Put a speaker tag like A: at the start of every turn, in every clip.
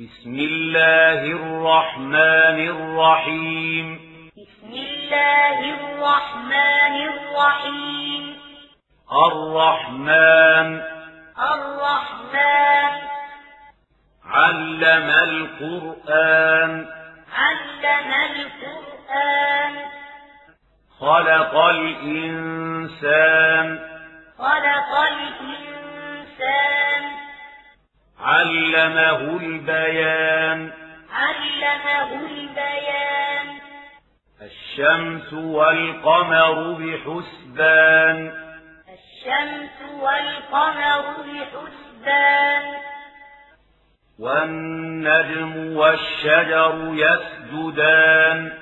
A: بسم الله الرحمن الرحيم.
B: بسم الله الرحمن الرحيم.
A: الرحمن.
B: الرحمن.
A: علم القرآن.
B: علم القرآن.
A: خلق الإنسان.
B: خلق الإنسان.
A: علمه البيان.
B: علمه البيان.
A: الشمس والقمر بحسبان.
B: الشمس والقمر بحسبان.
A: والنجم والشجر يسجدان.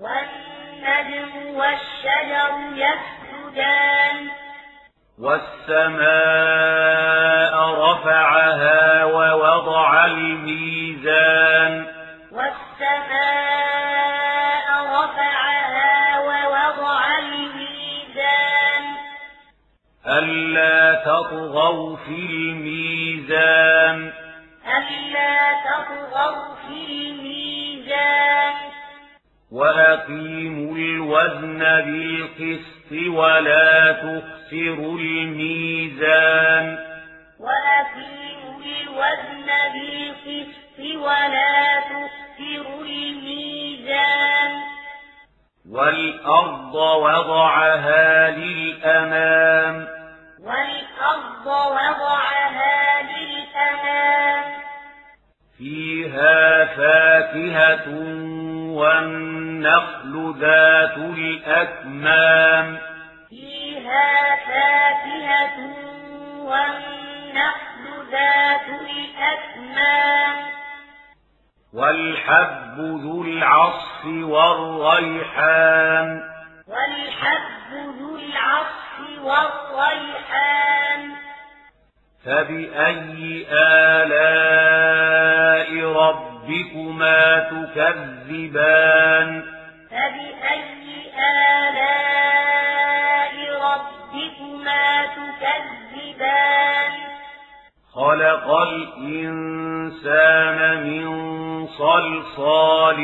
B: والنجم والشجر يسجدان.
A: والسماء رفعها ووضع الميزان.
B: والسماء رفعها ووضع الميزان.
A: ألا تطغوا في الميزان.
B: ألا تطغوا في الميزان.
A: وأقيموا الوزن بالقسط ولا تخسروا الميزان
B: وأقيموا الوزن بالقسط ولا تخسروا الميزان
A: والأرض وضعها للأنام
B: والأرض وضعها للأنام
A: فيها فاكهة والنخل ذات الأكمام.
B: فيها فاكهة والنخل ذات الأكمام.
A: والحب ذو العصف والريحان.
B: والحب ذو العصف والريحان.
A: فبأي آلاء ربكما تكذبان؟
B: فبأي آلاء ربكما تكذبان؟
A: خلق الإنسان من صلصال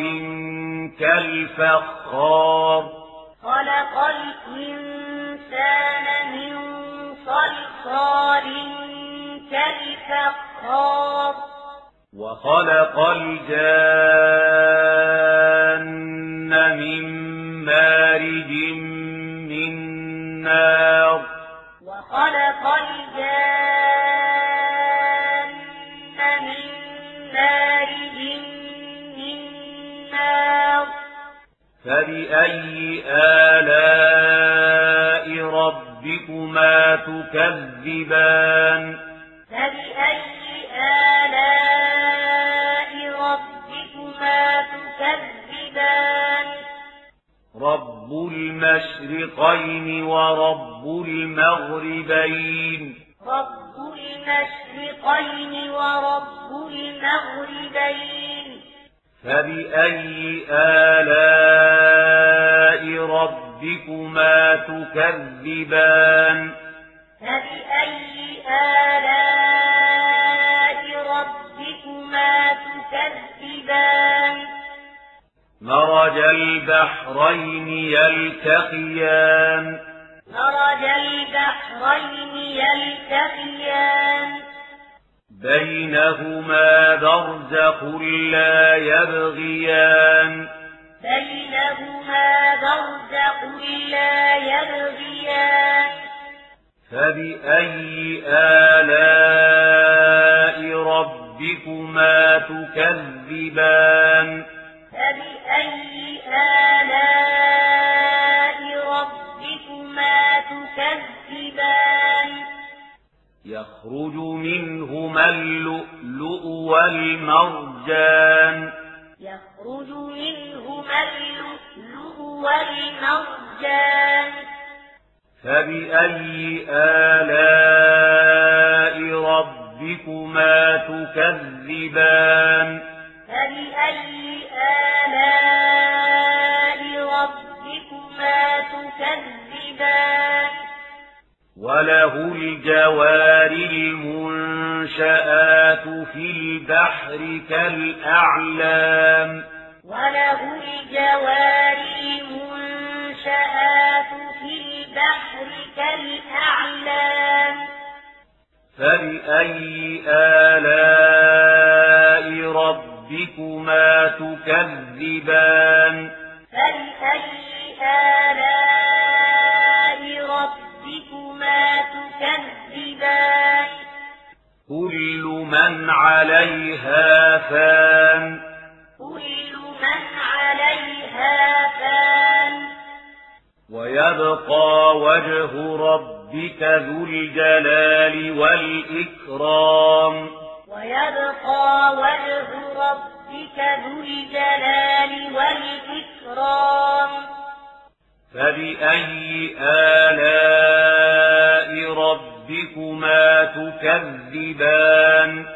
A: كالفخار.
B: خلق الإنسان من صلصال كالفخار
A: وخلق الجان من مارج من نار.
B: وخلق الجان من مارج من نار.
A: فبأي آلاء ربكما تكذبان؟
B: فبأي آلاء ربكما تكذبان؟
A: رب المشرقين ورب المغربين.
B: رب المشرقين ورب المغربين.
A: فبأي آلاء ربكما تكذبان؟
B: فبأي آلاء ربكما تكذبان.
A: مرج البحرين يلتقيان.
B: مرج البحرين يلتقيان.
A: بينهما برزخ لا يبغيان.
B: بينهما برزق لا يبغيان.
A: فبأي آلاء ربكما تكذبان
B: فبأي آلاء ربكما تكذبان
A: يخرج منهما اللؤلؤ والمرجان
B: يخرج منهما اللؤلؤ والمرجان
A: فبأي آلاء ربكما تكذبان
B: فبأي آلاء ربكما تكذبان
A: وله الجوار المنشآت في البحر كالأعلام
B: وله الجوار المنشآت في البحر كالأعلام.
A: فبأي آلاء ربكما تكذبان؟
B: فبأي آلاء ربكما تكذبان؟
A: كل من عليها فان.
B: كل من عليها فان.
A: ويبقى وجه ربك ذو الجلال والإكرام.
B: ويبقى وجه ربك ذو الجلال والإكرام.
A: فبأي آلاء ربكما تكذبان؟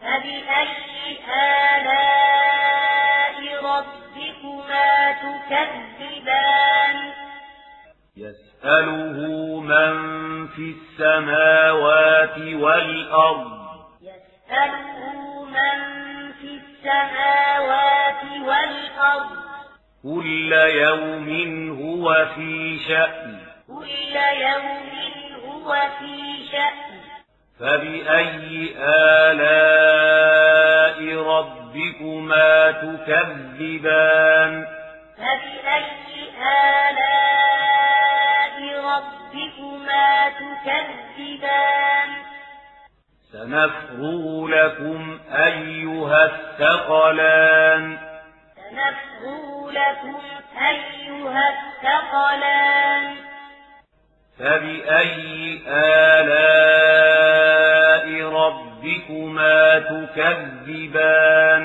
B: فبأي آلاء ربكما تكذبان؟
A: يسأله من في السماوات والأرض
B: يسأله من في السماوات والأرض
A: كل يوم هو في شأن
B: كل يوم هو في شأن
A: فبأي آلاء ربكما تكذبان
B: فبأي آلاء ربكما تكذبان.
A: سنفرغ لكم أيها الثقلان.
B: سنفرغ لكم أيها الثقلان.
A: فبأي آلاء ربكما تكذبان؟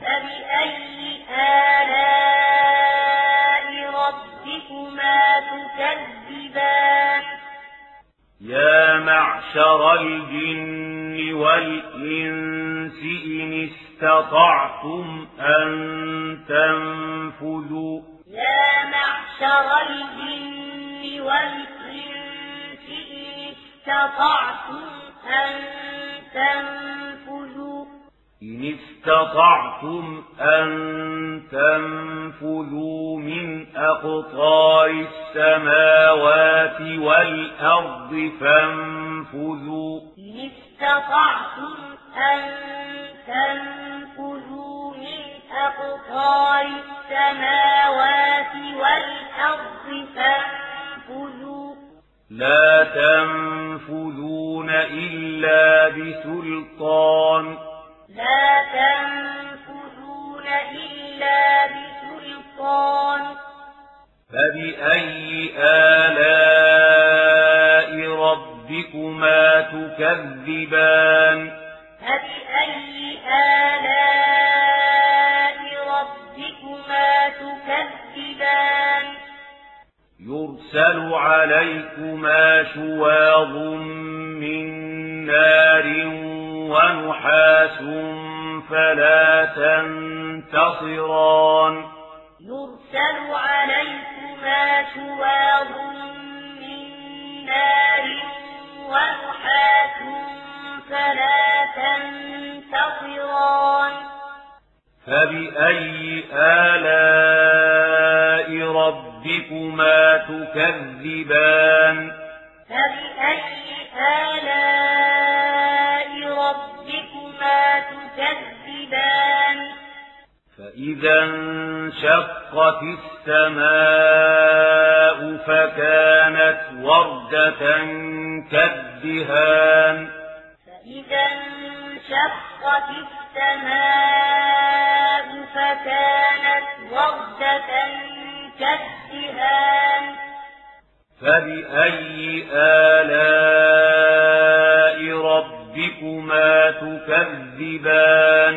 B: فبأي آلاء ربكما تكذبان
A: يا معشر الجن والإنس إن استطعتم أن تنفذوا
B: يا معشر الجن والإنس إن استطعتم أن تنفذوا
A: إن استطعتم أن تنفذوا من أقطار السماوات والأرض فانفذوا
B: إن استطعتم أن تنفذوا من أقطار السماوات والأرض فانفذوا
A: لا تنفذون إلا بسلطان فبأي آلاء ربكما تكذبان؟
B: فبأي آلاء ربكما تكذبان؟
A: يرسل عليكما شواظ من نار ونحاس فلا تنتصران.
B: يرسل عليكما شواظ من نار ونحاس فلا تنتصران
A: فبأي آلاء ربكما تكذبان
B: فبأي آلاء ربكما تكذبان
A: فإذا انشقت السماء فكانت وردة كالدهان.
B: فإذا انشقت السماء فكانت وردة كالدهان.
A: فبأي آلاء ربكما تكذبان؟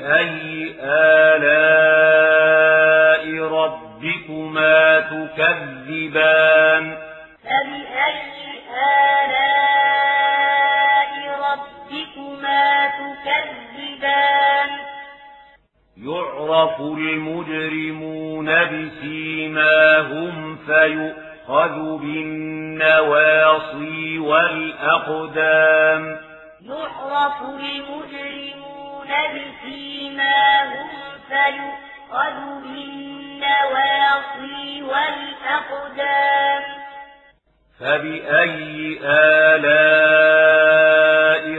A: فبأي آلاء ربكما تكذبان؟
B: فبأي آلاء ربكما تكذبان؟
A: يعرف المجرمون بسيماهم فيؤخذ بالنواصي والأقدام.
B: يعرف المجرمون بسيماهم فيؤخذ بالنواصي والأقدام.
A: فبأي آلاء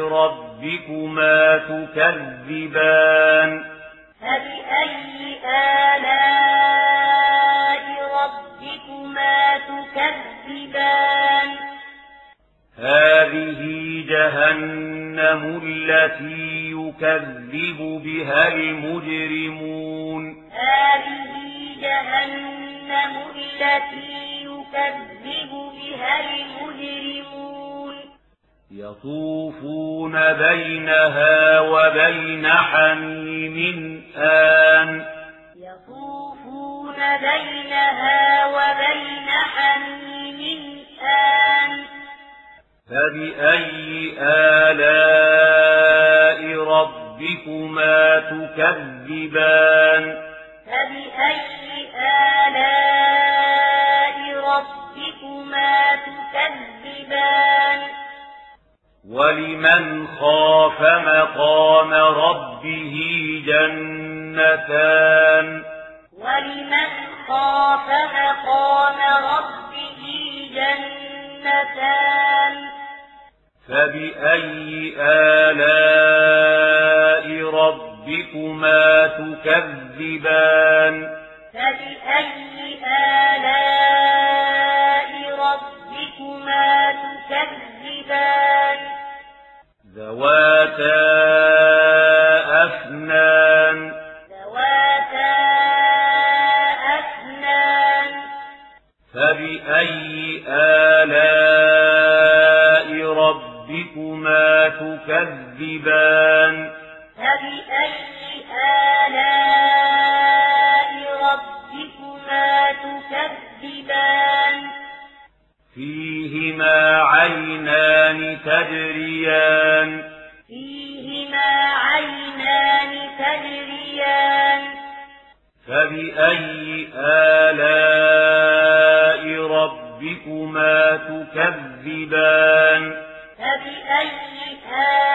A: ربكما تكذبان؟
B: فبأي آلاء ربكما تكذبان؟
A: هذه جهنم التي يكذب بها المجرمون.
B: هذه جهنم التي يكذب بها المجرمون.
A: يطوفون بينها وبين حميم آن.
B: يطوفون بينها وبين حميم آن.
A: فبأي آلاء ربكما تكذبان؟
B: فبأي آلاء ربكما تكذبان؟
A: ولمن خاف مقام ربه جنتان؟
B: ولمن خاف مقام ربه جنتان؟
A: فبأي آلاء ربكما تكذبان
B: فبأي آلاء ربكما تكذبان
A: ذواتا أفنان
B: ذواتا أفنان
A: فبأي آلاء تكذبان
B: فبأي آلاء ربكما تكذبان
A: فيهما عينان تجريان
B: فيهما عينان تجريان
A: فبأي آلاء ربكما تكذبان
B: فبأي آلاء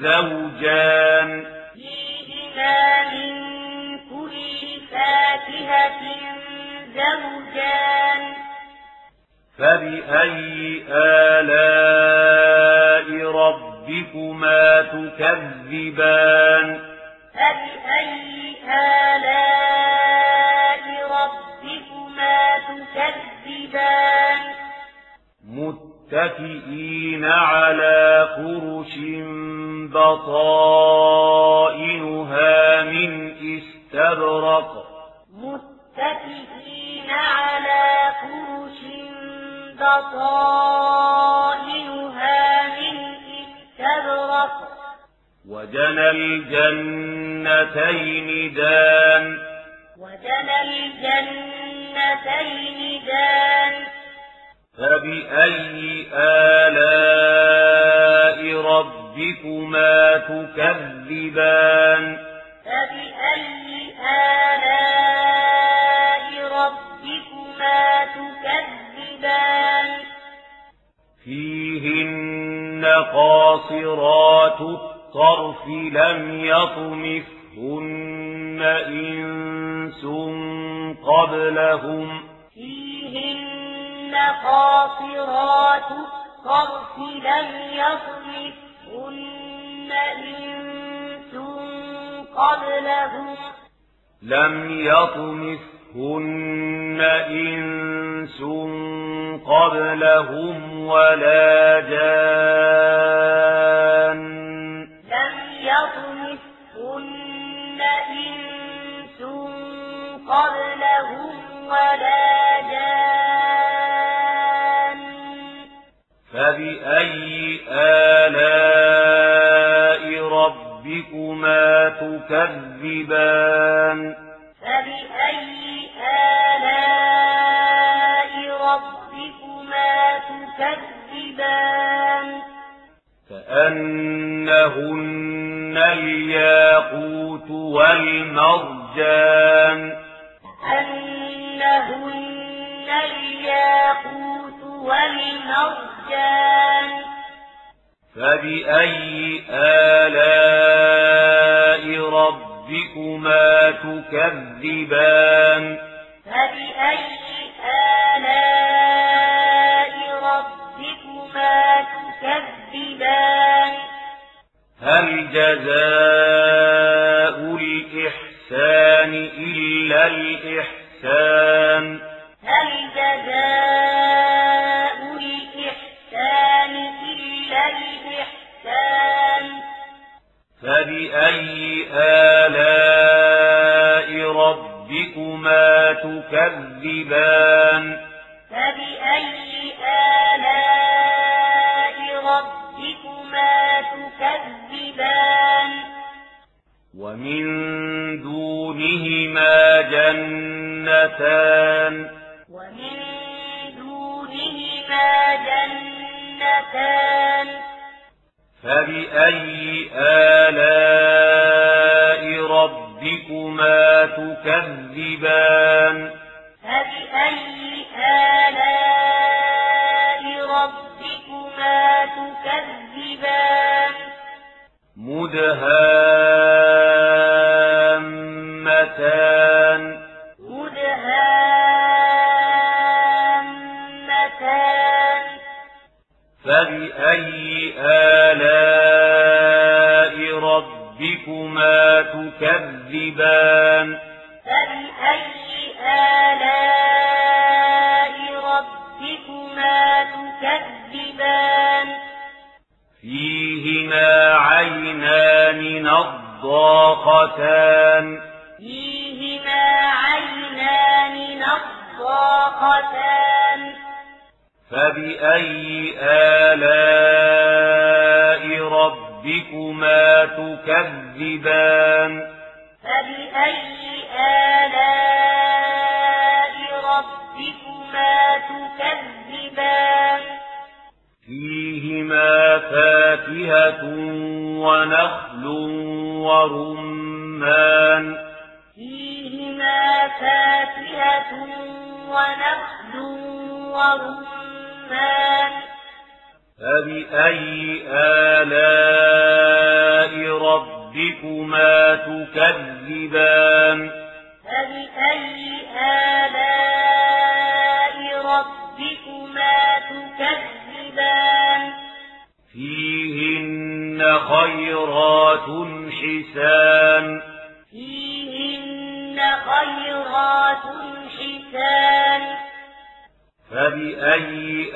A: زوجان
B: فيهما من كل فاكهة زوجان
A: فبأي آلاء ربكما تكذبان
B: فبأي آلاء ربكما تكذبان
A: متكئين على فرش بطائنها من استبرق.
B: متكئين على فرش بطائنها من استبرق.
A: وجنى الجنتين دان.
B: وجنى الجنتين دان.
A: فبأي آلاء ربكما تكذبان؟
B: فبأي آلاء ربكما تكذبان؟
A: فيهن قاصرات الطرف لم يطمثهن إنس قبلهم
B: قاصرات الطرف لم يطمثهن إنس قبلهم.
A: لم يطمثهن إنس قبلهم ولا جان.
B: لم يطمثهن إنس قبلهم ولا جان
A: فبأي آلاء ربكما تكذبان.
B: فبأي آلاء ربكما تكذبان؟
A: كأنهن الياقوت والمرجان.
B: أنهن الياقوت والمرجان.
A: فبأي آلاء ربكما تكذبان
B: فبأي آلاء ربكما تكذبان
A: هل جزاء الإحسان إلا الإحسان
B: هل جزاء الإحسان
A: فبأي آلاء ربكما تكذبان؟
B: فبأي آلاء ربكما تكذبان؟
A: ومن دونهما جنتان.
B: ومن دونهما جنتان.
A: فبأي آلاء ربكما تكذبان؟
B: فبأي آلاء ربكما تكذبان؟
A: مدهامتان.
B: مدهامتان.
A: فبأي تكذبان
B: فبأي آلاء ربكما تكذبان
A: فيهما عينان نضاختان
B: فيهما عينان نضاختان
A: فبأي آلاء ربكما تكذبان.
B: فبأي آلاء ربكما تكذبان؟
A: فيهما فاكهة ونخل ورمان.
B: فيهما فاكهة ونخل ورمان.
A: فبأي آلاء ربكما تكذبان
B: فبأي آلاء ربكما تكذبان
A: فيهن خيرات حسان
B: فيهن خيرات حسان
A: فبأي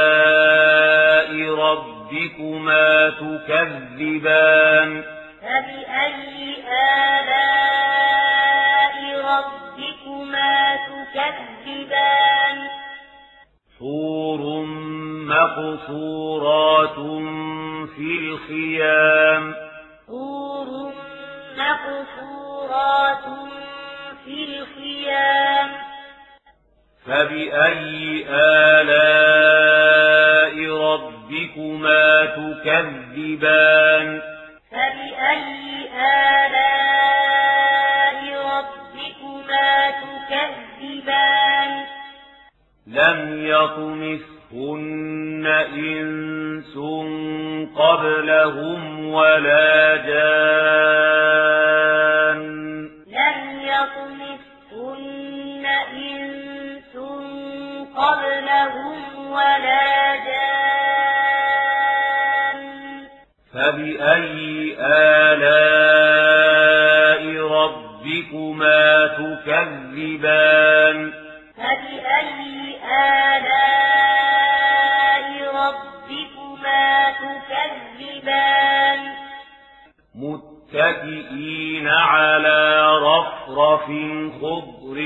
A: آلاء ربكما تكذبان
B: فبأي آلاء ربكما تكذبان
A: حور مقصورات في الخيام
B: حور مقصورات في الخيام
A: فبأي آلاء ربكما تكذبان
B: فبأي آلاء ربكما تكذبان
A: لم يطمثهن إنس قبلهم ولا جان
B: لم يطمثهن إنس ولا جان.
A: فبأي آلاء ربكما تكذبان؟
B: فبأي آلاء ربكما تكذبان؟
A: متكئين على رفرف خضر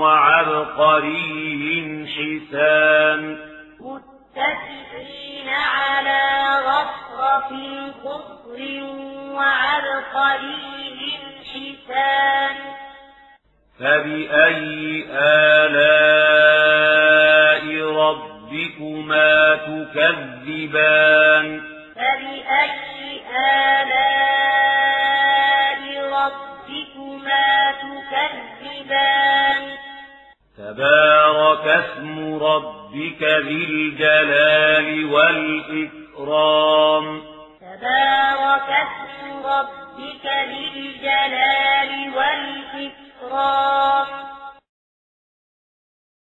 A: وعبقري حسان.
B: متكئين على رفرف خضر وعبقري حسان
A: فبأي آلاء ربكما تكذبان
B: فبأي آلاء ربكما تكذبان
A: تبارك اسم ربك ذي الجلال والإكرام.
B: تبارك اسم ربك ذي الجلال والإكرام.